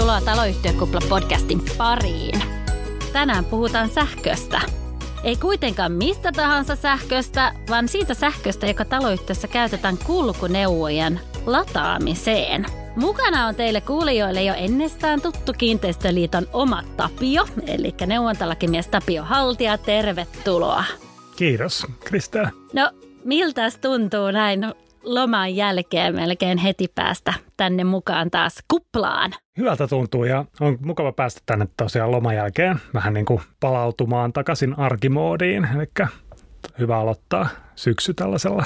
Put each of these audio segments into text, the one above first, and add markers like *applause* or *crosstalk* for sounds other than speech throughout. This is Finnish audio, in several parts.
Tervetuloa Taloyhtiökupla podcastin pariin. Tänään puhutaan sähköstä. Ei kuitenkaan mistä tahansa sähköstä, vaan siitä sähköstä, joka taloyhtiössä käytetään kulkuneuvojen lataamiseen. Mukana on teille kuulijoille jo ennestään tuttu Kiinteistöliiton oma Tapio, eli neuvontalakimies Tapio Haltia. Tervetuloa. Kiitos, Krista. No, miltä tuntuu näin loman jälkeen melkein heti päästä tänne mukaan taas kuplaan. Hyvältä tuntuu ja on mukava päästä tänne tosiaan loman jälkeen vähän niin kuin palautumaan takaisin arkimoodiin. Eli hyvä aloittaa syksy tällaisella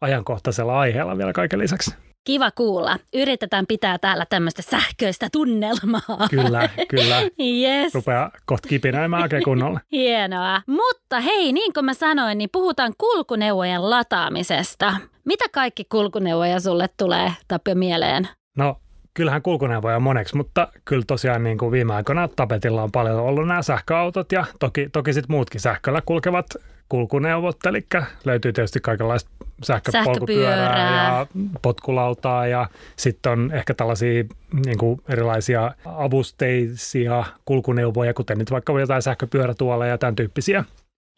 ajankohtaisella aiheella vielä kaiken lisäksi. Kiva kuulla. Yritetään pitää täällä tämmöistä sähköistä tunnelmaa. Kyllä, kyllä. Yes. Rupeaa kohta kipinöimään oikein kunnolla. *laughs* Hienoa. Mutta hei, niin kuin mä sanoin, niin puhutaan kulkuneuvojen lataamisesta. Mitä kaikki kulkuneuvoja sulle tulee, Tapio, mieleen? No, kyllähän kulkuneuvoja moneksi, mutta kyllä tosiaan niin kuin viime aikoina tapetilla on paljon ollut nämä sähköautot ja toki, toki sitten muutkin sähköllä kulkevat kulkuneuvot, eli löytyy tietysti kaikenlaista sähköpolkupyörää ja potkulautaa ja sitten on ehkä tällaisia niin kuin erilaisia avusteisia kulkuneuvoja, kuten nyt vaikka jotain sähköpyörätuoleja ja tämän tyyppisiä.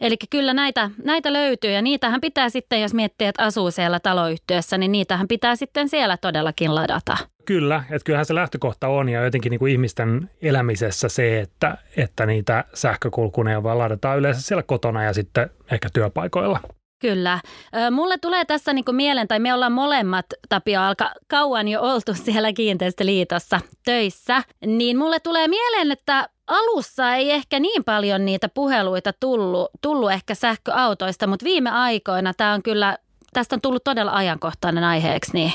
Eli kyllä näitä, näitä löytyy ja niitähän pitää sitten, jos miettii, että asuu siellä taloyhtiössä, niin niitähän pitää sitten siellä todellakin ladata. Kyllä, että kyllähän se lähtökohta on ja jotenkin niin kuin ihmisten elämisessä se, että, että niitä sähkökulkuneuvoja ladataan yleensä siellä kotona ja sitten ehkä työpaikoilla. Kyllä. Mulle tulee tässä niin kuin mieleen, tai me ollaan molemmat, Tapio, alka kauan jo oltu *laughs* siellä kiinteistöliitossa töissä, niin mulle tulee mieleen, että alussa ei ehkä niin paljon niitä puheluita tullut, tullut ehkä sähköautoista, mutta viime aikoina tämä on kyllä, tästä on tullut todella ajankohtainen aiheeksi, niin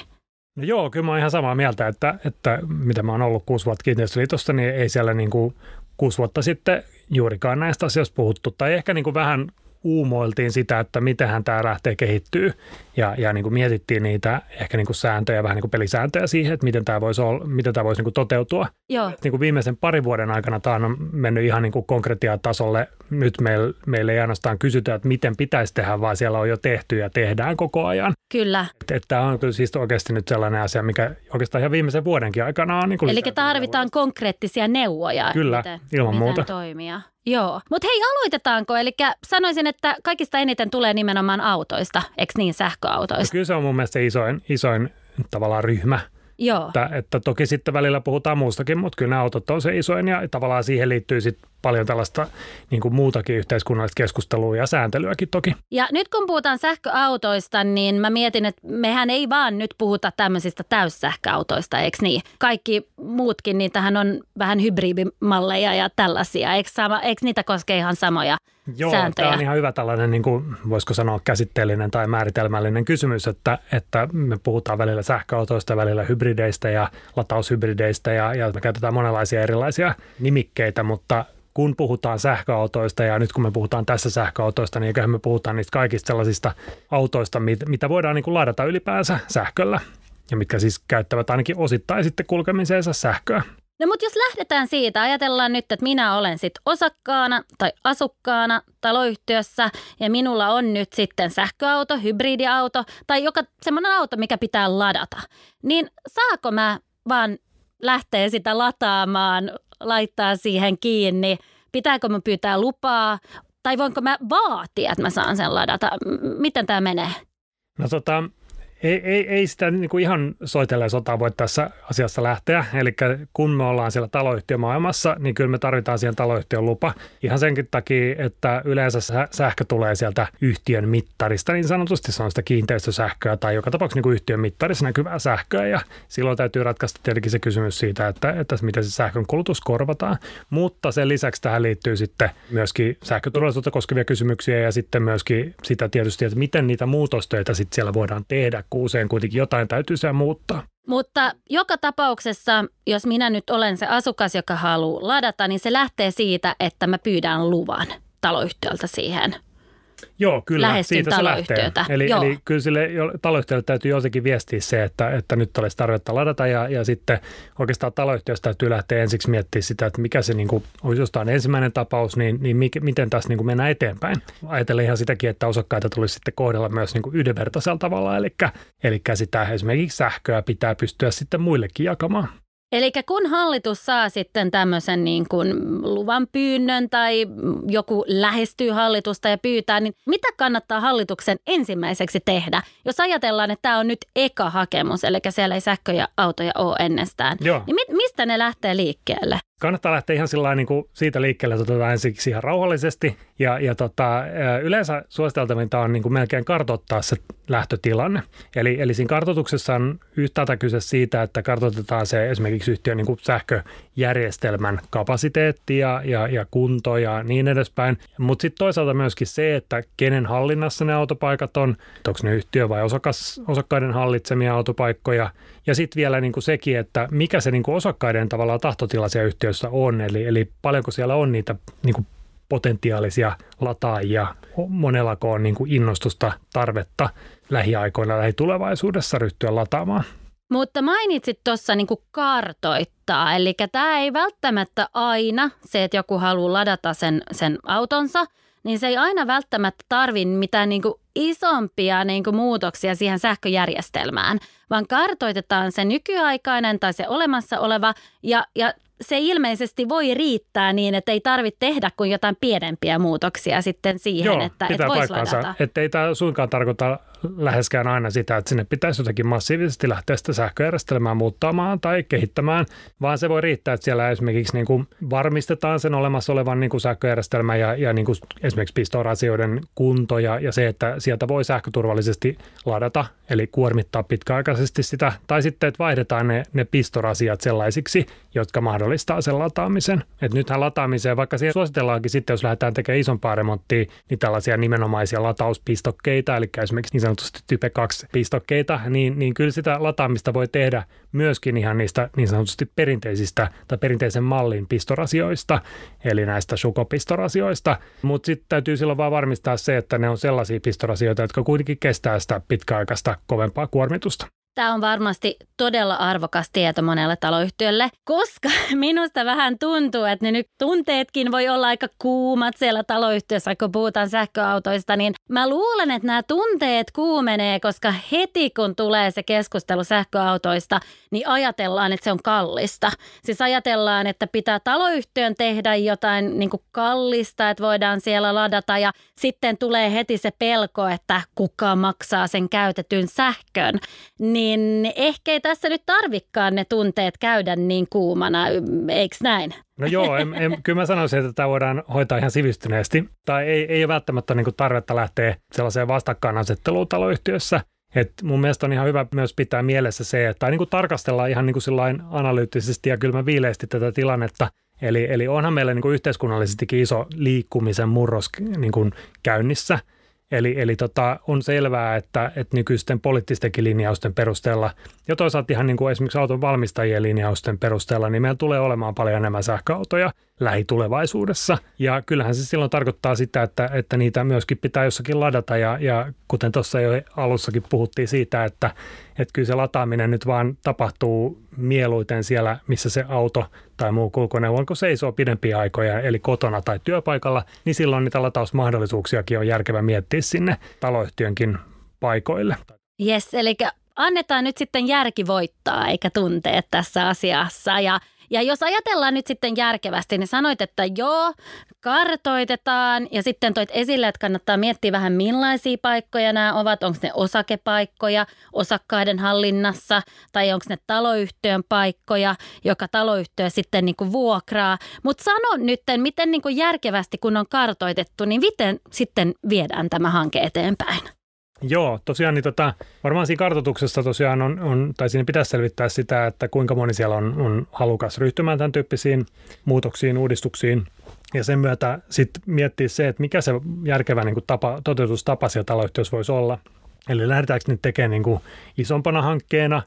No joo, kyllä mä oon ihan samaa mieltä, että, että mitä mä oon ollut kuusi vuotta kiinteistöliitossa, niin ei siellä niin kuin kuusi vuotta sitten juurikaan näistä asioista puhuttu. Tai ehkä niin kuin vähän uumoiltiin sitä, että miten tämä lähtee kehittyy ja, ja niin kuin mietittiin niitä ehkä niin kuin sääntöjä, vähän niin kuin pelisääntöjä siihen, että miten tämä voisi, olla, miten tämä voisi niin kuin toteutua. Joo. Niin kuin viimeisen parin vuoden aikana tämä on mennyt ihan niin kuin konkretiatasolle. Nyt meillä, meillä ei ainoastaan kysytä, että miten pitäisi tehdä, vaan siellä on jo tehty ja tehdään koko ajan. Kyllä. Että, että tämä on kyllä siis oikeasti nyt sellainen asia, mikä oikeastaan ihan viimeisen vuodenkin aikana on. Niin Eli tarvitaan konkreettisia neuvoja, Kyllä, miten, ilman miten muuta. toimia. Joo, mutta hei aloitetaanko? Eli sanoisin, että kaikista eniten tulee nimenomaan autoista, eikö niin sähköautoista? No kyllä se on mun mielestä isoin, isoin tavallaan ryhmä. Joo. Että, että toki sitten välillä puhutaan muustakin, mutta kyllä nämä autot on se isoin ja tavallaan siihen liittyy sitten paljon tällaista niin kuin muutakin yhteiskunnallista keskustelua ja sääntelyäkin toki. Ja nyt kun puhutaan sähköautoista, niin mä mietin, että mehän ei vaan nyt puhuta tämmöisistä täyssähköautoista, eikö niin? Kaikki muutkin, niitähän on vähän hybridimalleja ja tällaisia, eikö, sama, eikö niitä koske ihan samoja Joo, sääntöjä? tämä on ihan hyvä tällainen, niin kuin, voisiko sanoa käsitteellinen tai määritelmällinen kysymys, että, että me puhutaan välillä sähköautoista, välillä hybrideistä ja lataushybrideistä ja, ja me käytetään monenlaisia erilaisia nimikkeitä, mutta kun puhutaan sähköautoista ja nyt kun me puhutaan tässä sähköautoista, niin eiköhän me puhutaan niistä kaikista sellaisista autoista, mitä voidaan niin kuin ladata ylipäänsä sähköllä ja mitkä siis käyttävät ainakin osittain sitten kulkemiseensa sähköä. No mutta jos lähdetään siitä, ajatellaan nyt, että minä olen sitten osakkaana tai asukkaana taloyhtiössä ja minulla on nyt sitten sähköauto, hybridiauto tai joka semmoinen auto, mikä pitää ladata. Niin saako mä vaan lähteä sitä lataamaan, laittaa siihen kiinni? Pitääkö mä pyytää lupaa? Tai voinko mä vaatia, että mä saan sen ladata? Miten tämä menee? No tota, ei, ei, ei sitä niin kuin ihan soitelleen sotaa voi tässä asiassa lähteä. Eli kun me ollaan siellä taloyhtiömaailmassa, niin kyllä me tarvitaan siihen taloyhtiön lupa. Ihan senkin takia, että yleensä sähkö tulee sieltä yhtiön mittarista, niin sanotusti se on sitä kiinteistösähköä tai joka tapauksessa niin kuin yhtiön mittarissa näkyvää sähköä. Ja silloin täytyy ratkaista tietenkin se kysymys siitä, että, että miten se sähkön kulutus korvataan. Mutta sen lisäksi tähän liittyy sitten myöskin sähköturvallisuutta koskevia kysymyksiä ja sitten myöskin sitä tietysti, että miten niitä muutostöitä sitten siellä voidaan tehdä usein kuitenkin jotain täytyy siellä muuttaa. Mutta joka tapauksessa, jos minä nyt olen se asukas, joka haluaa ladata, niin se lähtee siitä, että mä pyydän luvan taloyhtiöltä siihen – Joo, kyllä, siitä se lähtee. Eli, Joo. eli kyllä sille taloyhtiölle täytyy jotenkin viestiä se, että, että nyt olisi tarvetta ladata ja, ja sitten oikeastaan taloyhtiöstä täytyy lähteä ensiksi miettimään sitä, että mikä se niin kuin, olisi jostain ensimmäinen tapaus, niin, niin mikä, miten tässä niin kuin mennään eteenpäin. Ajatellen ihan sitäkin, että osakkaita tulisi sitten kohdella myös niin kuin yhdenvertaisella tavalla, eli, eli sitä esimerkiksi sähköä pitää pystyä sitten muillekin jakamaan. Eli kun hallitus saa sitten tämmöisen niin kuin luvan pyynnön tai joku lähestyy hallitusta ja pyytää, niin mitä kannattaa hallituksen ensimmäiseksi tehdä, jos ajatellaan, että tämä on nyt eka hakemus, eli siellä ei sähköjä autoja ole ennestään, Joo. niin mi- mistä ne lähtee liikkeelle? Kannattaa lähteä ihan sillä niin kuin siitä liikkeelle, että otetaan ensiksi ihan rauhallisesti. Ja, ja tota, yleensä suositeltavinta on niin kuin melkein kartoittaa se lähtötilanne. Eli, eli siinä kartoituksessa on yhtäältä kyse siitä, että kartoitetaan se esimerkiksi yhtiön niin kuin sähköjärjestelmän kapasiteetti ja, ja, ja kunto ja niin edespäin. Mutta sitten toisaalta myöskin se, että kenen hallinnassa ne autopaikat on, onko ne yhtiö vai osakas, osakkaiden hallitsemia autopaikkoja. Ja sitten vielä niin kuin sekin, että mikä se niin kuin osakkaiden tavallaan tahtotila siellä yhtiössä on, eli, eli paljonko siellä on niitä niin kuin potentiaalisia lataajia, monellako on niin kuin innostusta, tarvetta lähiaikoina, lähitulevaisuudessa ryhtyä lataamaan. Mutta mainitsit tuossa niin kartoittaa, eli tämä ei välttämättä aina se, että joku haluaa ladata sen, sen autonsa, niin se ei aina välttämättä tarvi mitään niin kuin isompia niin kuin muutoksia siihen sähköjärjestelmään, vaan kartoitetaan se nykyaikainen tai se olemassa oleva ja, ja se ilmeisesti voi riittää niin, että ei tarvitse tehdä kuin jotain pienempiä muutoksia sitten siihen, Joo, että, että voisi ladata. Että ei tämä suinkaan tarkoita läheskään aina sitä, että sinne pitäisi jotenkin massiivisesti lähteä sitä sähköjärjestelmää muuttamaan tai kehittämään, vaan se voi riittää, että siellä esimerkiksi niin kuin varmistetaan sen olemassa olevan niin kuin sähköjärjestelmä ja, ja niin kuin esimerkiksi pistorasioiden kunto ja, ja se, että sieltä voi sähköturvallisesti ladata, eli kuormittaa pitkäaikaisesti sitä, tai sitten, että vaihdetaan ne, ne pistorasiat sellaisiksi, jotka mahdollistaa sen lataamisen. Et nythän lataamiseen, vaikka siihen suositellaankin sitten, jos lähdetään tekemään isompaa remonttia, niin tällaisia nimenomaisia latauspistokkeita, eli esimerkiksi niin sanotusti Type 2 pistokkeita, niin, niin kyllä sitä lataamista voi tehdä myöskin ihan niistä niin sanotusti perinteisistä tai perinteisen mallin pistorasioista, eli näistä sukopistorasioista. Mutta sitten täytyy silloin vaan varmistaa se, että ne on sellaisia pistorasioita, jotka kuitenkin kestää sitä pitkäaikaista kovempaa kuormitusta. Tämä on varmasti todella arvokas tieto monelle taloyhtiölle, koska *laughs* minusta vähän tuntuu, että ne nyt tunteetkin voi olla aika kuumat siellä taloyhtiössä, kun puhutaan sähköautoista, niin mä luulen, että nämä tunteet kuumenee, koska heti kun tulee se keskustelu sähköautoista, niin ajatellaan, että se on kallista. Siis ajatellaan, että pitää taloyhtiön tehdä jotain niin kuin kallista, että voidaan siellä ladata ja sitten tulee heti se pelko, että kuka maksaa sen käytetyn sähkön. Niin ehkä ei tässä nyt tarvikkaan ne tunteet käydä niin kuumana, eikö näin? No joo, en, en, kyllä mä sanoisin, että tämä voidaan hoitaa ihan sivistyneesti. Tai ei, ei ole välttämättä niin tarvetta lähteä sellaiseen vastakkainasetteluun taloyhtiössä. Et mun mielestä on ihan hyvä myös pitää mielessä se, että tai niin kuin tarkastellaan ihan niin kuin analyyttisesti ja kylmä viileesti tätä tilannetta. Eli, eli onhan meillä niin kuin yhteiskunnallisestikin iso liikkumisen murros niin kuin käynnissä – Eli, eli tota, on selvää, että, että nykyisten poliittistenkin linjausten perusteella ja toisaalta ihan niin kuin esimerkiksi auton valmistajien linjausten perusteella, niin meillä tulee olemaan paljon enemmän sähköautoja lähitulevaisuudessa. Ja kyllähän se silloin tarkoittaa sitä, että, että niitä myöskin pitää jossakin ladata ja, ja kuten tuossa jo alussakin puhuttiin siitä, että, että kyllä se lataaminen nyt vaan tapahtuu mieluiten siellä, missä se auto tai muu kulkuneuvo, kun seisoo pidempiä aikoja, eli kotona tai työpaikalla, niin silloin niitä latausmahdollisuuksiakin on järkevä miettiä sinne taloyhtiönkin paikoille. Yes, eli annetaan nyt sitten järki voittaa eikä tunteet tässä asiassa ja ja jos ajatellaan nyt sitten järkevästi, niin sanoit, että joo, kartoitetaan ja sitten toit esille, että kannattaa miettiä vähän millaisia paikkoja nämä ovat. Onko ne osakepaikkoja osakkaiden hallinnassa tai onko ne taloyhtiön paikkoja, joka taloyhtiö sitten niin kuin vuokraa. Mutta sano nyt, miten niin kuin järkevästi kun on kartoitettu, niin miten sitten viedään tämä hanke eteenpäin? Joo, tosiaan niin tota, varmaan siinä kartoituksessa tosiaan on, on, tai siinä pitäisi selvittää sitä, että kuinka moni siellä on, on halukas ryhtymään tämän tyyppisiin muutoksiin, uudistuksiin. Ja sen myötä sitten miettiä se, että mikä se järkevä niin kuin tapa, toteutustapa siellä taloyhtiössä voisi olla. Eli lähdetäänkö nyt tekemään niin kuin isompana hankkeena,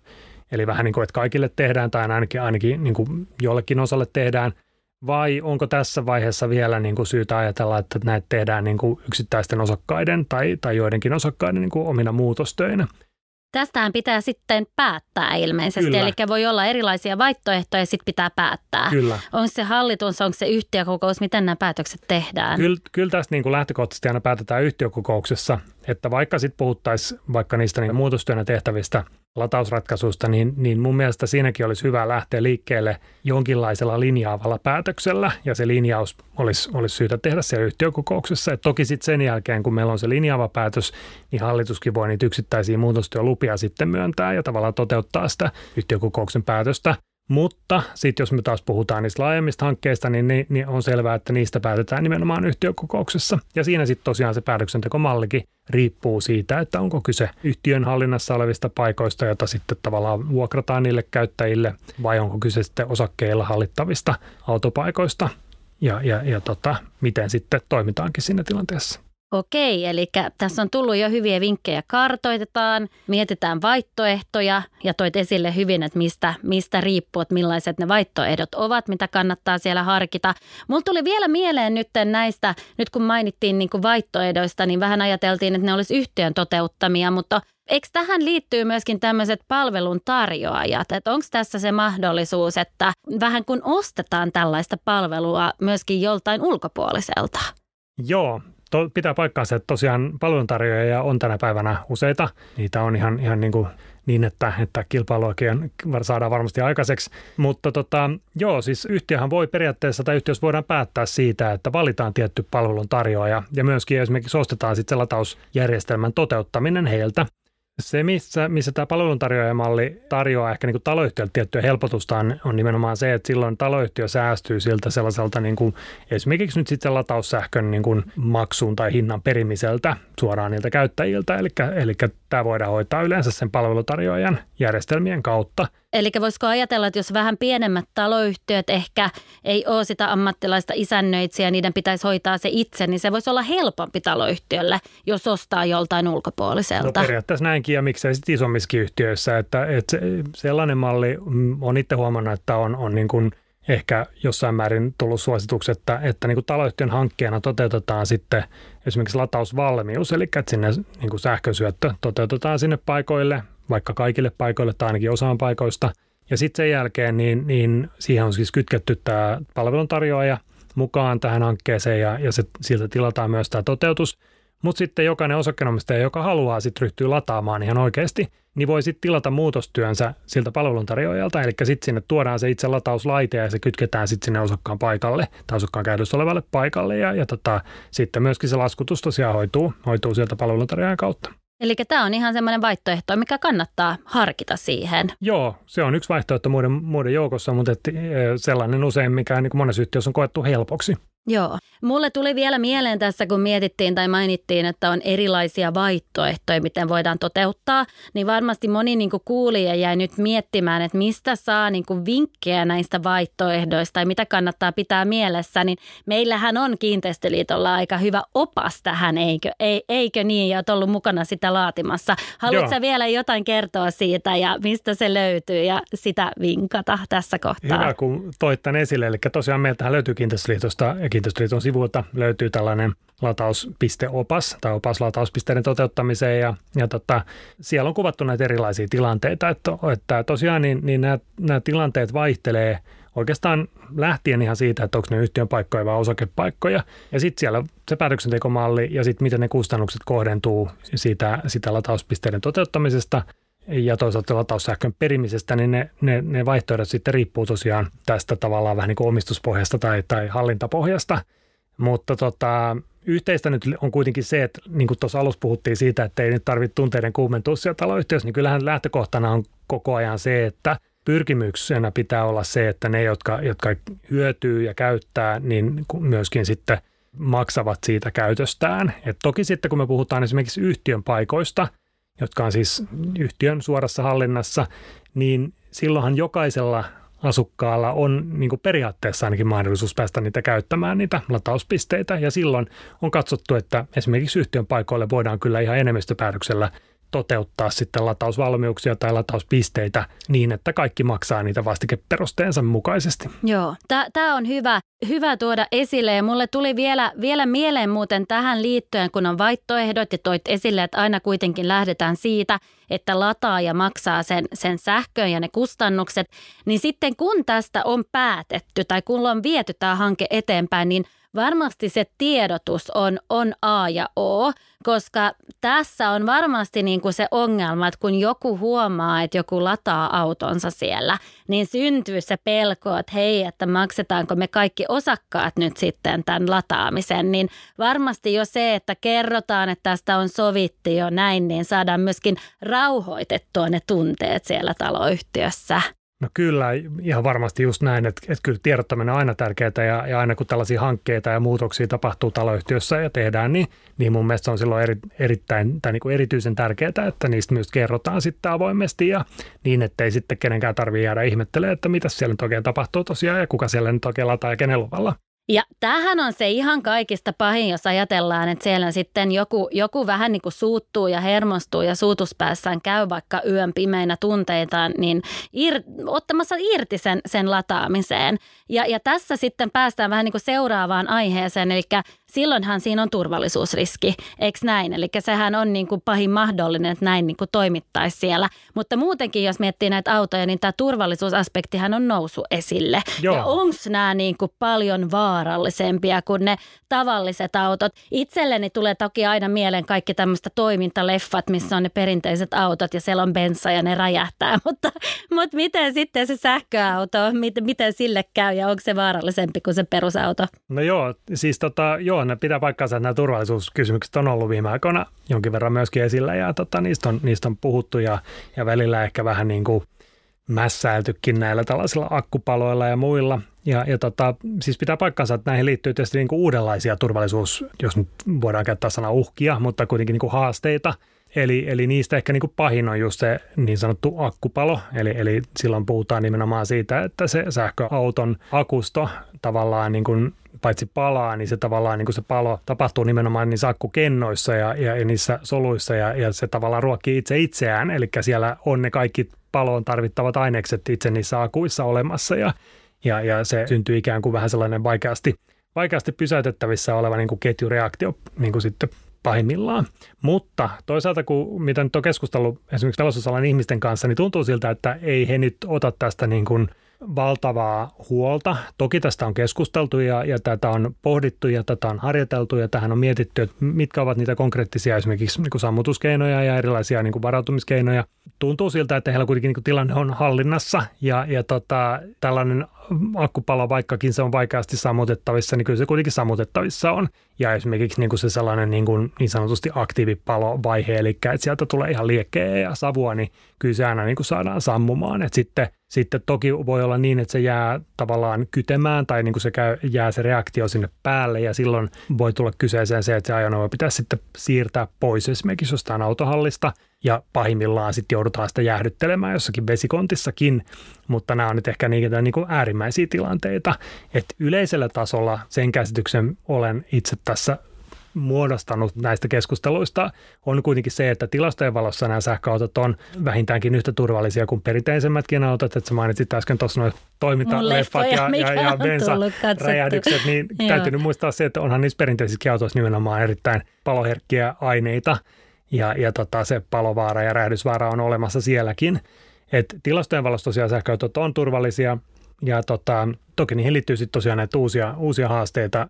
eli vähän niin kuin, että kaikille tehdään tai ainakin, ainakin niin kuin jollekin osalle tehdään – vai onko tässä vaiheessa vielä niin kuin syytä ajatella, että näitä tehdään niin kuin yksittäisten osakkaiden tai, tai joidenkin osakkaiden niin kuin omina muutostöinä? Tästähän pitää sitten päättää ilmeisesti, Kyllä. eli voi olla erilaisia vaihtoehtoja ja sitten pitää päättää. Kyllä. Onko se hallitus, onko se yhtiökokous, miten nämä päätökset tehdään? Kyllä, kyllä tästä niin kuin lähtökohtaisesti aina päätetään yhtiökokouksessa, että vaikka sitten puhuttaisiin vaikka niistä niin muutostyönä tehtävistä latausratkaisusta, niin, niin mun mielestä siinäkin olisi hyvä lähteä liikkeelle jonkinlaisella linjaavalla päätöksellä, ja se linjaus olisi, olisi syytä tehdä siellä yhtiökokouksessa. Et toki sitten sen jälkeen, kun meillä on se linjaava päätös, niin hallituskin voi niitä yksittäisiä muutostyölupia sitten myöntää ja tavallaan toteuttaa sitä yhtiökokouksen päätöstä. Mutta sitten jos me taas puhutaan niistä laajemmista hankkeista, niin, niin, niin on selvää, että niistä päätetään nimenomaan yhtiökokouksessa. Ja siinä sitten tosiaan se päätöksentekomallikin riippuu siitä, että onko kyse yhtiön hallinnassa olevista paikoista, joita sitten tavallaan vuokrataan niille käyttäjille, vai onko kyse sitten osakkeilla hallittavista autopaikoista ja, ja, ja tota, miten sitten toimitaankin siinä tilanteessa. Okei, eli tässä on tullut jo hyviä vinkkejä. Kartoitetaan, mietitään vaihtoehtoja ja toit esille hyvin, että mistä, mistä riippuu, että millaiset ne vaihtoehdot ovat, mitä kannattaa siellä harkita. Mulla tuli vielä mieleen nyt näistä, nyt kun mainittiin niin kuin vaihtoehdoista, niin vähän ajateltiin, että ne olisi yhtiön toteuttamia, mutta Eikö tähän liittyy myöskin tämmöiset palvelun tarjoajat? Että onko tässä se mahdollisuus, että vähän kun ostetaan tällaista palvelua myöskin joltain ulkopuoliselta? Joo, to, pitää paikkaansa, että tosiaan palveluntarjoajia on tänä päivänä useita. Niitä on ihan, ihan niin, kuin niin että, että kilpailuakin saadaan varmasti aikaiseksi. Mutta tota, joo, siis yhtiöhän voi periaatteessa, tai yhtiössä voidaan päättää siitä, että valitaan tietty palveluntarjoaja ja myöskin esimerkiksi ostetaan sitten se latausjärjestelmän toteuttaminen heiltä. Se, missä, missä tämä palveluntarjoajamalli tarjoaa ehkä niin kuin taloyhtiölle tiettyä helpotusta, on, on nimenomaan se, että silloin taloyhtiö säästyy siltä sellaiselta niin kuin, esimerkiksi nyt sitten lataussähkön niin kuin maksuun tai hinnan perimiseltä suoraan niiltä käyttäjiltä. Eli, eli tämä voidaan hoitaa yleensä sen palvelutarjoajan järjestelmien kautta – Eli voisiko ajatella, että jos vähän pienemmät taloyhtiöt ehkä ei ole sitä ammattilaista isännöitsiä, niiden pitäisi hoitaa se itse, niin se voisi olla helpompi taloyhtiölle, jos ostaa joltain ulkopuoliselta. No periaatteessa näinkin ja miksei sitten isommissakin yhtiöissä, että, että sellainen malli mm, on itse huomannut, että on, on niin kuin ehkä jossain määrin tullut suositukset, että, että niin kuin taloyhtiön hankkeena toteutetaan sitten esimerkiksi latausvalmius, eli että sinne niin kuin sähkösyöttö toteutetaan sinne paikoille, vaikka kaikille paikoille tai ainakin osaan paikoista. Ja sitten sen jälkeen niin, niin siihen on siis kytketty tämä palveluntarjoaja mukaan tähän hankkeeseen ja, ja se, siltä tilataan myös tämä toteutus. Mutta sitten jokainen osakkeenomistaja, joka haluaa sitten ryhtyä lataamaan ihan oikeasti, niin voi sitten tilata muutostyönsä siltä palveluntarjoajalta. Eli sitten sinne tuodaan se itse latauslaite ja se kytketään sitten sinne osakkaan paikalle tai osakkaan käytössä olevalle paikalle. Ja, ja tota, sitten myöskin se laskutus tosiaan hoituu, hoituu sieltä palveluntarjoajan kautta. Eli tämä on ihan semmoinen vaihtoehto, mikä kannattaa harkita siihen. Joo, se on yksi vaihtoehto muiden, muiden joukossa, mutta et, eh, sellainen usein, mikä niin monessa yhtiössä on koettu helpoksi. Joo. Mulle tuli vielä mieleen tässä, kun mietittiin tai mainittiin, että on erilaisia vaihtoehtoja, miten voidaan toteuttaa, niin varmasti moni niin kuin kuulija jäi nyt miettimään, että mistä saa niin kuin vinkkejä näistä vaihtoehdoista ja mitä kannattaa pitää mielessä. Niin meillähän on Kiinteistöliitolla aika hyvä opas tähän, eikö, Ei, eikö niin, ja olet ollut mukana sitä laatimassa. Haluatko vielä jotain kertoa siitä ja mistä se löytyy ja sitä vinkata tässä kohtaa? Hyvä, kun toit tämän esille. Eli tosiaan meiltähän löytyy Kiinteistöliitosta Kiinteistöliiton sivuilta löytyy tällainen latauspisteopas tai opas latauspisteiden toteuttamiseen ja, ja tota, siellä on kuvattu näitä erilaisia tilanteita, että, että tosiaan niin, niin nämä, nämä tilanteet vaihtelee oikeastaan lähtien ihan siitä, että onko ne yhtiön paikkoja vai osakepaikkoja. Ja sitten siellä se päätöksentekomalli ja sitten miten ne kustannukset kohdentuu siitä, sitä latauspisteiden toteuttamisesta – ja toisaalta lataussähkön perimisestä, niin ne, ne, ne vaihtoehdot sitten riippuu tosiaan tästä tavallaan vähän niin kuin omistuspohjasta tai, tai hallintapohjasta. Mutta tota, yhteistä nyt on kuitenkin se, että niin kuin tuossa alussa puhuttiin siitä, että ei nyt tarvitse tunteiden kuumentua siellä taloyhtiössä, niin kyllähän lähtökohtana on koko ajan se, että pyrkimyksenä pitää olla se, että ne, jotka, jotka hyötyy ja käyttää, niin myöskin sitten maksavat siitä käytöstään. Et toki sitten kun me puhutaan esimerkiksi yhtiön paikoista – jotka on siis yhtiön suorassa hallinnassa, niin silloinhan jokaisella asukkaalla on niin kuin periaatteessa ainakin mahdollisuus päästä niitä käyttämään, niitä latauspisteitä. Ja silloin on katsottu, että esimerkiksi yhtiön paikoille voidaan kyllä ihan enemmistöpäätöksellä toteuttaa sitten latausvalmiuksia tai latauspisteitä niin, että kaikki maksaa niitä vastikeperusteensa mukaisesti. Joo, tämä on hyvä, hyvä tuoda esille. Ja mulle tuli vielä, vielä mieleen muuten tähän liittyen, kun on vaihtoehdot ja toit esille, että aina kuitenkin lähdetään siitä, että lataaja maksaa sen, sen sähköön ja ne kustannukset, niin sitten kun tästä on päätetty tai kun on viety tämä hanke eteenpäin, niin varmasti se tiedotus on, on A ja O, koska tässä on varmasti niin kuin se ongelma, että kun joku huomaa, että joku lataa autonsa siellä, niin syntyy se pelko, että hei, että maksetaanko me kaikki osakkaat nyt sitten tämän lataamisen, niin varmasti jo se, että kerrotaan, että tästä on sovittu jo näin, niin saadaan myöskin rauhoitettua ne tunteet siellä taloyhtiössä. No kyllä, ihan varmasti just näin, että, että kyllä tiedottaminen on aina tärkeää ja, ja aina kun tällaisia hankkeita ja muutoksia tapahtuu taloyhtiössä ja tehdään, niin, niin mun mielestä on silloin eri, erittäin tai niin kuin erityisen tärkeää, että niistä myös kerrotaan sitten avoimesti ja niin, ettei sitten kenenkään tarvitse jäädä ihmettelemään, että mitä siellä nyt oikein tapahtuu tosiaan ja kuka siellä nyt oikein lataa ja kenen luvalla. Ja tämähän on se ihan kaikista pahin, jos ajatellaan, että siellä sitten joku, joku vähän niin kuin suuttuu ja hermostuu ja suutuspäässään käy vaikka yön pimeinä tunteitaan, niin ir, ottamassa irti sen, sen lataamiseen. Ja, ja tässä sitten päästään vähän niin kuin seuraavaan aiheeseen, eli silloinhan siinä on turvallisuusriski, eikö näin? Eli sehän on niin kuin pahin mahdollinen, että näin niin kuin toimittaisi siellä. Mutta muutenkin, jos miettii näitä autoja, niin tämä turvallisuusaspektihan on nousu esille. Joo. Ja onko nämä niin kuin paljon vaarallisempia kuin ne tavalliset autot? Itselleni tulee toki aina mieleen kaikki tämmöistä toimintaleffat, missä on ne perinteiset autot ja siellä on bensa ja ne räjähtää. *laughs* Mutta, mutta miten sitten se sähköauto, miten, miten sille käy ja onko se vaarallisempi kuin se perusauto? No joo, siis tota, joo, ne pitää paikkaansa, että nämä turvallisuuskysymykset on ollut viime aikoina jonkin verran myöskin esillä ja tota, niistä, on, niistä on puhuttu ja, ja välillä ehkä vähän niin kuin mässäiltykin näillä tällaisilla akkupaloilla ja muilla. Ja, ja tota, siis pitää paikkansa, että näihin liittyy tietysti niin kuin uudenlaisia turvallisuus, jos nyt voidaan käyttää sanaa uhkia, mutta kuitenkin niin kuin haasteita. Eli, eli niistä ehkä niin kuin pahin on just se niin sanottu akkupalo, eli, eli silloin puhutaan nimenomaan siitä, että se sähköauton akusto tavallaan niin kuin paitsi palaa, niin se tavallaan niin kuin se palo tapahtuu nimenomaan niissä akkukennoissa ja, ja, ja niissä soluissa ja, ja se tavallaan ruokkii itse itseään, eli siellä on ne kaikki paloon tarvittavat ainekset itse niissä akuissa olemassa ja, ja, ja se syntyy ikään kuin vähän sellainen vaikeasti, vaikeasti pysäytettävissä oleva niin kuin ketjureaktio niin kuin sitten pahimmillaan. Mutta toisaalta, kun mitä nyt on keskustellut esimerkiksi talousalan ihmisten kanssa, niin tuntuu siltä, että ei he nyt ota tästä niin kuin – valtavaa huolta. Toki tästä on keskusteltu ja, ja tätä on pohdittu ja tätä on harjoiteltu ja tähän on mietitty, että mitkä ovat niitä konkreettisia esimerkiksi niin kuin sammutuskeinoja ja erilaisia niin kuin varautumiskeinoja. Tuntuu siltä, että heillä kuitenkin niin kuin tilanne on hallinnassa ja, ja tota, tällainen akkupalo, vaikkakin se on vaikeasti sammutettavissa, niin kyllä se kuitenkin sammutettavissa on. Ja esimerkiksi niin kuin se sellainen niin, kuin niin sanotusti aktiivipalovaihe, eli että sieltä tulee ihan liekkeä ja savua, niin kyllä se aina niin kuin saadaan sammumaan. Et sitten, sitten toki voi olla niin, että se jää tavallaan kytemään tai niin kuin se käy, jää se reaktio sinne päälle ja silloin voi tulla kyseeseen se, että se ajoneuvo pitäisi sitten siirtää pois esimerkiksi jostain autohallista ja pahimmillaan sitten joudutaan sitä jäähdyttelemään jossakin vesikontissakin, mutta nämä on nyt ehkä niitä niin kuin äärimmäisiä tilanteita, että yleisellä tasolla sen käsityksen olen itse tässä muodostanut näistä keskusteluista on kuitenkin se, että tilastojen valossa nämä sähköautot on vähintäänkin yhtä turvallisia kuin perinteisemmätkin autot. Että sä mainitsit äsken tuossa noin toimintaleffat ja, ja, ja bensaräjähdykset, niin täytyy nyt muistaa se, että onhan niissä perinteisissä autoissa nimenomaan erittäin paloherkkiä aineita ja, ja tota, se palovaara ja räjähdysvaara on olemassa sielläkin. Et tilastojen valossa tosiaan sähköautot on turvallisia ja tota, toki niihin liittyy sitten tosiaan näitä uusia, uusia haasteita,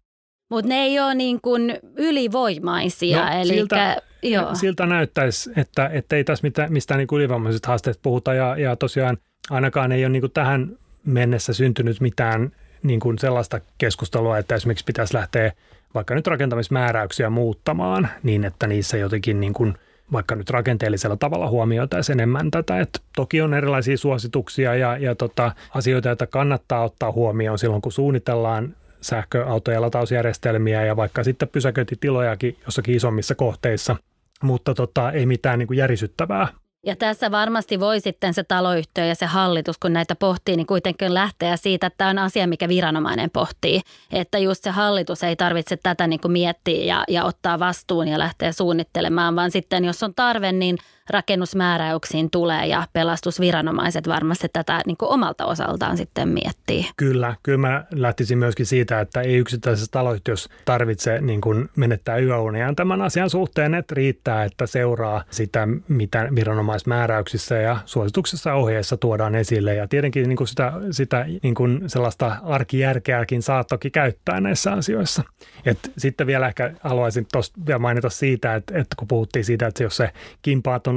mutta ne ei ole niin kuin ylivoimaisia. No, eli siltä, joo. siltä näyttäisi, että, että ei tässä mitään, mistään niin ylivoimaisista haasteista puhuta ja, ja tosiaan ainakaan ei ole niin kuin tähän mennessä syntynyt mitään niin kuin sellaista keskustelua, että esimerkiksi pitäisi lähteä vaikka nyt rakentamismääräyksiä muuttamaan niin, että niissä jotenkin niin kuin vaikka nyt rakenteellisella tavalla huomioitaisiin enemmän tätä. Että toki on erilaisia suosituksia ja, ja tota, asioita, joita kannattaa ottaa huomioon silloin, kun suunnitellaan sähköautoja latausjärjestelmiä ja vaikka sitten pysäköintitilojakin jossakin isommissa kohteissa, mutta tota, ei mitään niin kuin järisyttävää. Ja tässä varmasti voi sitten se taloyhtiö ja se hallitus, kun näitä pohtii, niin kuitenkin lähteä siitä, että tämä on asia, mikä viranomainen pohtii. Että just se hallitus ei tarvitse tätä niin kuin miettiä ja, ja ottaa vastuun ja lähteä suunnittelemaan, vaan sitten jos on tarve, niin rakennusmääräyksiin tulee ja pelastusviranomaiset varmasti tätä niin kuin omalta osaltaan sitten miettii. Kyllä, kyllä mä lähtisin myöskin siitä, että ei yksittäisessä taloyhtiössä tarvitse niin kuin menettää yöuniaan tämän asian suhteen, että riittää, että seuraa sitä, mitä viranomaismääräyksissä ja suosituksissa ja ohjeissa tuodaan esille. Ja tietenkin niin kuin sitä, sitä niin kuin sellaista arkijärkeäkin saa toki käyttää näissä asioissa. Et sitten vielä ehkä haluaisin tuosta vielä mainita siitä, että, että kun puhuttiin siitä, että jos se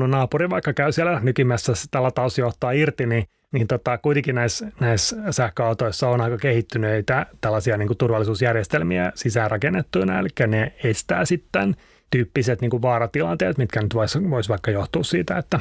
kimpaatunut naapuri vaikka käy siellä nykimässä sitä latausjohtaa irti, niin niin tota, kuitenkin näissä, näissä sähköautoissa on aika kehittyneitä tällaisia niin kuin turvallisuusjärjestelmiä sisäänrakennettuina, eli ne estää sitten tyyppiset niin kuin vaaratilanteet, mitkä nyt voisi vois vaikka johtua siitä, että,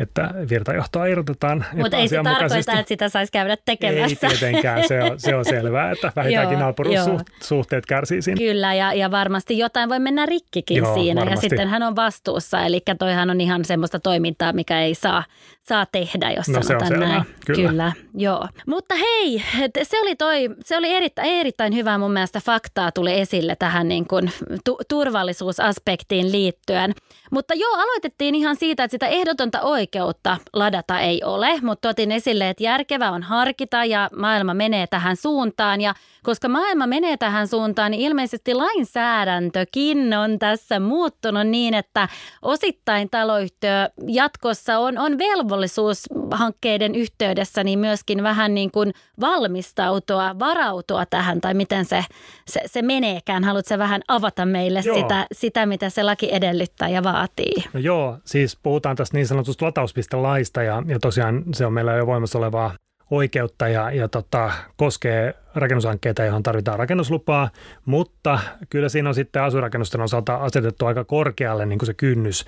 että virtajohtoa irrotetaan Mutta ei se tarkoita, että sitä saisi käydä tekemässä. Ei tietenkään, se on, se on selvää, että vähintäänkin naapuruussuhteet kärsii siinä. Kyllä, ja, ja varmasti jotain voi mennä rikkikin joo, siinä, varmasti. ja sitten hän on vastuussa, eli toihan on ihan semmoista toimintaa, mikä ei saa, saa tehdä, jos no, sanotaan se on näin. Kyllä. Kyllä, joo. Mutta hei, se oli, toi, se oli erittäin, erittäin hyvä mun mielestä faktaa tuli esille tähän niin kuin tu- turvallisuusaspektiin liittyen. Mutta joo, aloitettiin ihan siitä, että sitä ehdotonta oikeutta ladata ei ole, mutta otin esille, että järkevä on harkita ja maailma menee tähän suuntaan. Ja koska maailma menee tähän suuntaan, niin ilmeisesti lainsäädäntökin on tässä muuttunut niin, että osittain taloyhtiö jatkossa on, on velvollisuus hankkeiden yhteydessä niin myöskin vähän niin kuin valmistautua, varautua tähän tai miten se, se, se meneekään. Haluatko vähän avata meille sitä, sitä, mitä se laki edellyttää ja vaatii? No joo, siis puhutaan tästä niin sanotusta latauspistelaista ja, ja tosiaan se on meillä jo voimassa olevaa oikeutta ja, ja tota, koskee rakennushankkeita, johon tarvitaan rakennuslupaa, mutta kyllä siinä on sitten asurakennusten osalta asetettu aika korkealle niin kuin se kynnys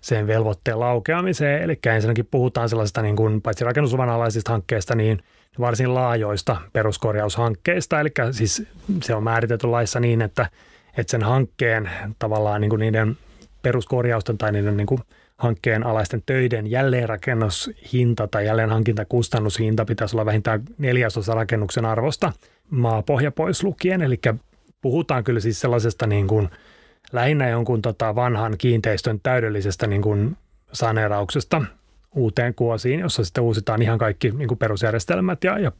sen velvoitteen laukeamiseen. Eli ensinnäkin puhutaan sellaisista niin kuin, paitsi rakennusluvan alaisista hankkeista, niin varsin laajoista peruskorjaushankkeista. Eli siis se on määritelty laissa niin, että, että sen hankkeen tavallaan niin kuin niiden peruskorjausten tai niiden niin kuin hankkeen alaisten töiden jälleenrakennushinta tai jälleenhankintakustannushinta pitäisi olla vähintään neljäsosa rakennuksen arvosta maapohja pois lukien. Eli puhutaan kyllä siis sellaisesta niin kuin lähinnä jonkun tota vanhan kiinteistön täydellisestä niin kuin saneerauksesta uuteen kuosiin, jossa sitten uusitaan ihan kaikki niin kuin perusjärjestelmät ja, ja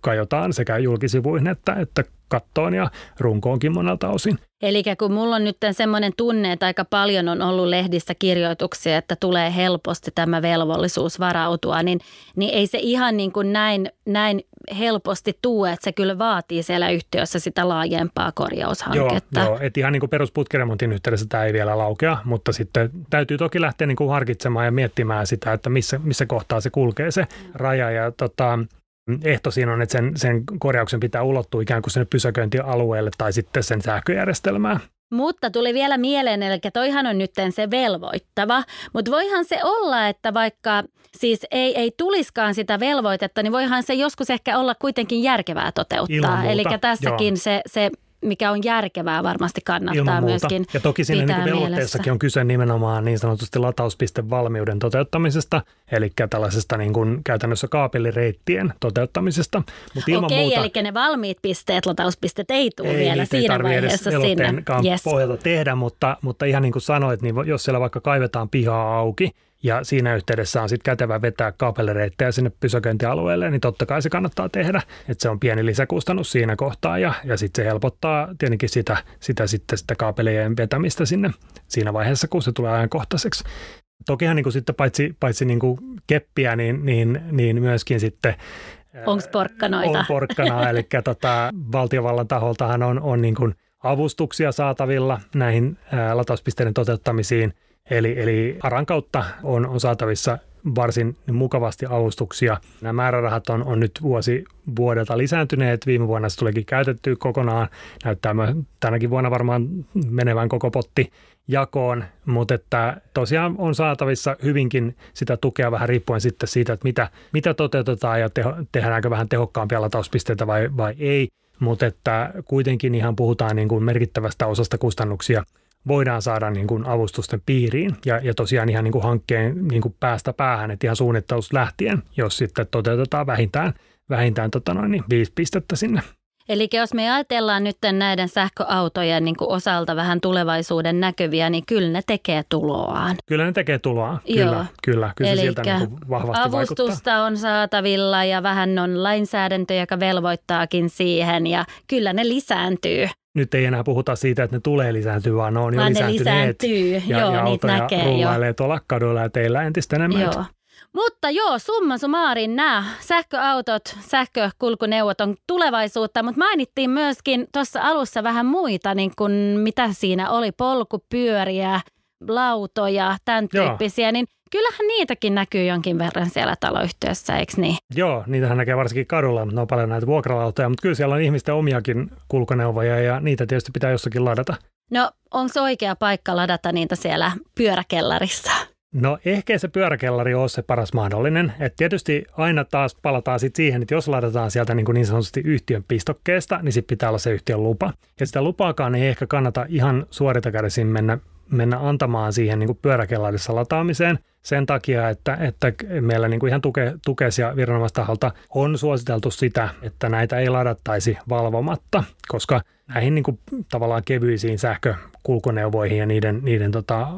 kajotaan sekä julkisivuihin että, että kattoon ja runkoonkin monelta osin. Eli kun mulla on nyt semmoinen tunne, että aika paljon on ollut lehdissä kirjoituksia, että tulee helposti tämä velvollisuus varautua, niin, niin ei se ihan niin kuin näin, näin helposti tuu, että se kyllä vaatii siellä yhtiössä sitä laajempaa korjaushanketta. Joo, joo että ihan niin kuin perusputkiremontin yhteydessä tämä ei vielä laukea, mutta sitten täytyy toki lähteä niin kuin harkitsemaan ja miettimään sitä, että missä, missä kohtaa se kulkee se raja. Ja tota, ehto siinä on, että sen, sen korjauksen pitää ulottua ikään kuin sinne pysäköintialueelle tai sitten sen sähköjärjestelmään. Mutta tuli vielä mieleen, eli toihan on nyt se velvoittava, mutta voihan se olla, että vaikka siis ei, ei tuliskaan sitä velvoitetta, niin voihan se joskus ehkä olla kuitenkin järkevää toteuttaa. Eli tässäkin se, se mikä on järkevää varmasti kannattaa myöskin Ja toki siinä niin velvoitteessakin on kyse nimenomaan niin sanotusti latauspistevalmiuden toteuttamisesta, eli tällaisesta niin kuin käytännössä kaapelireittien toteuttamisesta. Mut ilman Okei, muuta, eli ne valmiit pisteet, latauspisteet ei tule ei, vielä siinä ei vaiheessa sinne. Yes. pohjalta tehdä, mutta, mutta ihan niin kuin sanoit, niin jos siellä vaikka kaivetaan pihaa auki, ja siinä yhteydessä on sitten kätevä vetää kaapelireittejä sinne pysäköintialueelle, niin totta kai se kannattaa tehdä, että se on pieni lisäkustannus siinä kohtaa ja, ja sitten se helpottaa tietenkin sitä, sitä, sitten sitä kaapelien vetämistä sinne siinä vaiheessa, kun se tulee ajankohtaiseksi. Tokihan niin kuin sitten paitsi, paitsi niin kuin keppiä, niin, niin, niin myöskin sitten Onko porkkanoita? On porkkana, eli tota, valtiovallan taholtahan on, on niin kuin avustuksia saatavilla näihin ää, latauspisteiden toteuttamisiin – Eli, eli ARAN kautta on, on saatavissa varsin mukavasti avustuksia. Nämä määrärahat on, on nyt vuosi vuodelta lisääntyneet. Viime vuonna se tulikin käytetty kokonaan. Näyttää tänäkin vuonna varmaan menevän koko potti jakoon, mutta että tosiaan on saatavissa hyvinkin sitä tukea vähän riippuen sitten siitä, että mitä, mitä toteutetaan ja teho, tehdäänkö vähän tehokkaampia latauspisteitä vai, vai ei. Mutta että kuitenkin ihan puhutaan niin kuin merkittävästä osasta kustannuksia – voidaan saada niin kuin avustusten piiriin ja, ja tosiaan ihan niin kuin hankkeen niin kuin päästä päähän, että ihan suunnittelusta lähtien, jos sitten toteutetaan vähintään, vähintään tota noin, niin viisi pistettä sinne. Eli jos me ajatellaan nyt näiden sähköautojen niin osalta vähän tulevaisuuden näkyviä, niin kyllä ne tekee tuloaan. Kyllä ne tekee tuloaan, kyllä, Joo. kyllä. Kyllä se sieltä niin vahvasti avustusta vaikuttaa. on saatavilla ja vähän on lainsäädäntö, joka velvoittaakin siihen ja kyllä ne lisääntyy nyt ei enää puhuta siitä, että ne tulee lisääntyä, vaan ne on vaan jo lisääntyneet. Ne lisääntyy, ja, joo, ja autoja näkee rullailee jo. tuolla kaduilla ja teillä entistä enemmän. Joo. Mutta joo, summa summarin nämä sähköautot, sähkökulkuneuvot on tulevaisuutta, mutta mainittiin myöskin tuossa alussa vähän muita, niin kuin mitä siinä oli, polkupyöriä, lautoja, tämän tyyppisiä, joo. niin kyllähän niitäkin näkyy jonkin verran siellä taloyhtiössä, eikö niin? Joo, niitähän näkee varsinkin kadulla, mutta ne on paljon näitä vuokralautoja, mutta kyllä siellä on ihmisten omiakin kulkuneuvoja ja niitä tietysti pitää jossakin ladata. No, onko se oikea paikka ladata niitä siellä pyöräkellarissa? No ehkä se pyöräkellari on se paras mahdollinen. Et tietysti aina taas palataan sit siihen, että jos ladataan sieltä niin, kuin niin sanotusti yhtiön pistokkeesta, niin sitten pitää olla se yhtiön lupa. Ja sitä lupaakaan ei ehkä kannata ihan suorita kädesin mennä, mennä antamaan siihen niin kuin pyöräkellarissa lataamiseen sen takia, että, että meillä niin kuin ihan tuke, tukes- ja viranomaistaholta on suositeltu sitä, että näitä ei ladattaisi valvomatta, koska näihin niin kuin tavallaan kevyisiin sähkökulkuneuvoihin ja niiden, niiden tota,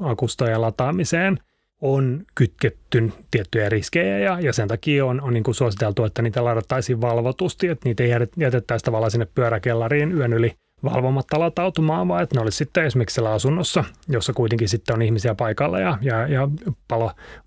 akustojen lataamiseen on kytketty tiettyjä riskejä ja, ja sen takia on, on niin kuin suositeltu, että niitä ladattaisiin valvotusti, että niitä ei jätettäisi tavallaan sinne pyöräkellariin yön yli valvomatta latautumaan, vaan että ne olisi sitten esimerkiksi siellä asunnossa, jossa kuitenkin sitten on ihmisiä paikalla ja, ja, ja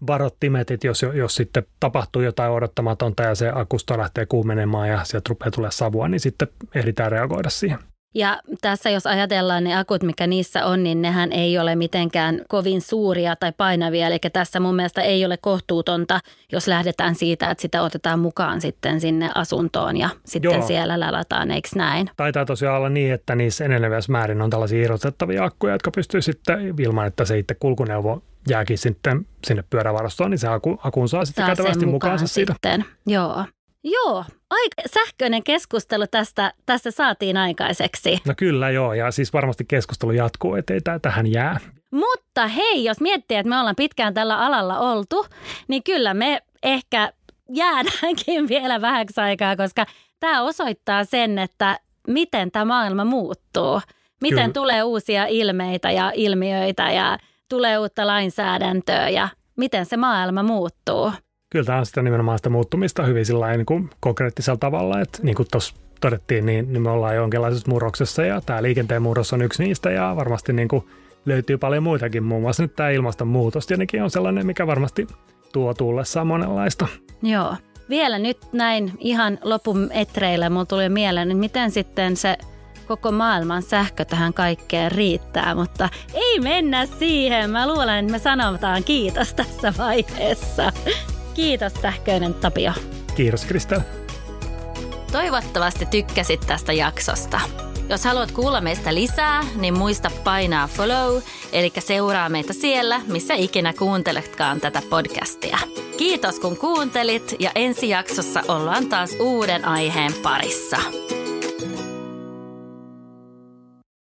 varottimet, että jos, jos sitten tapahtuu jotain odottamatonta ja se akusto lähtee kuumenemaan ja sieltä rupeaa tulee savua, niin sitten ehditään reagoida siihen. Ja tässä jos ajatellaan ne akut, mikä niissä on, niin nehän ei ole mitenkään kovin suuria tai painavia. Eli tässä mun mielestä ei ole kohtuutonta, jos lähdetään siitä, että sitä otetaan mukaan sitten sinne asuntoon ja sitten Joo. siellä lalataan, eikö näin? Taitaa tosiaan olla niin, että niissä enenevässä määrin on tällaisia irrotettavia akkuja, jotka pystyy sitten ilman, että se itse kulkuneuvo jääkin sitten sinne pyörävarastoon, niin se aku, akun saa sitten kätevästi mukaansa siitä. Sitten. Joo. Joo, aika sähköinen keskustelu tästä, tästä saatiin aikaiseksi. No kyllä joo, ja siis varmasti keskustelu jatkuu, ettei tämä tähän jää. Mutta hei, jos miettii, että me ollaan pitkään tällä alalla oltu, niin kyllä me ehkä jäädäänkin *laughs* vielä vähäksi aikaa, koska tämä osoittaa sen, että miten tämä maailma muuttuu. Miten kyllä. tulee uusia ilmeitä ja ilmiöitä ja tulee uutta lainsäädäntöä ja miten se maailma muuttuu kyllä tämä on sitä nimenomaan sitä muuttumista hyvin sillä niin kuin konkreettisella tavalla, että niin kuin tuossa todettiin, niin, niin me ollaan jonkinlaisessa murroksessa ja tämä liikenteen murros on yksi niistä ja varmasti niin kuin löytyy paljon muitakin, muun muassa nyt tämä ilmastonmuutos tietenkin on sellainen, mikä varmasti tuo tullessaan monenlaista. Joo. Vielä nyt näin ihan lopun etreillä mulla tuli mieleen, että miten sitten se koko maailman sähkö tähän kaikkeen riittää, mutta ei mennä siihen. Mä luulen, että me sanotaan kiitos tässä vaiheessa. Kiitos sähköinen Tapio. Kiitos Kristel. Toivottavasti tykkäsit tästä jaksosta. Jos haluat kuulla meistä lisää, niin muista painaa follow, eli seuraa meitä siellä, missä ikinä kuunteletkaan tätä podcastia. Kiitos kun kuuntelit ja ensi jaksossa ollaan taas uuden aiheen parissa.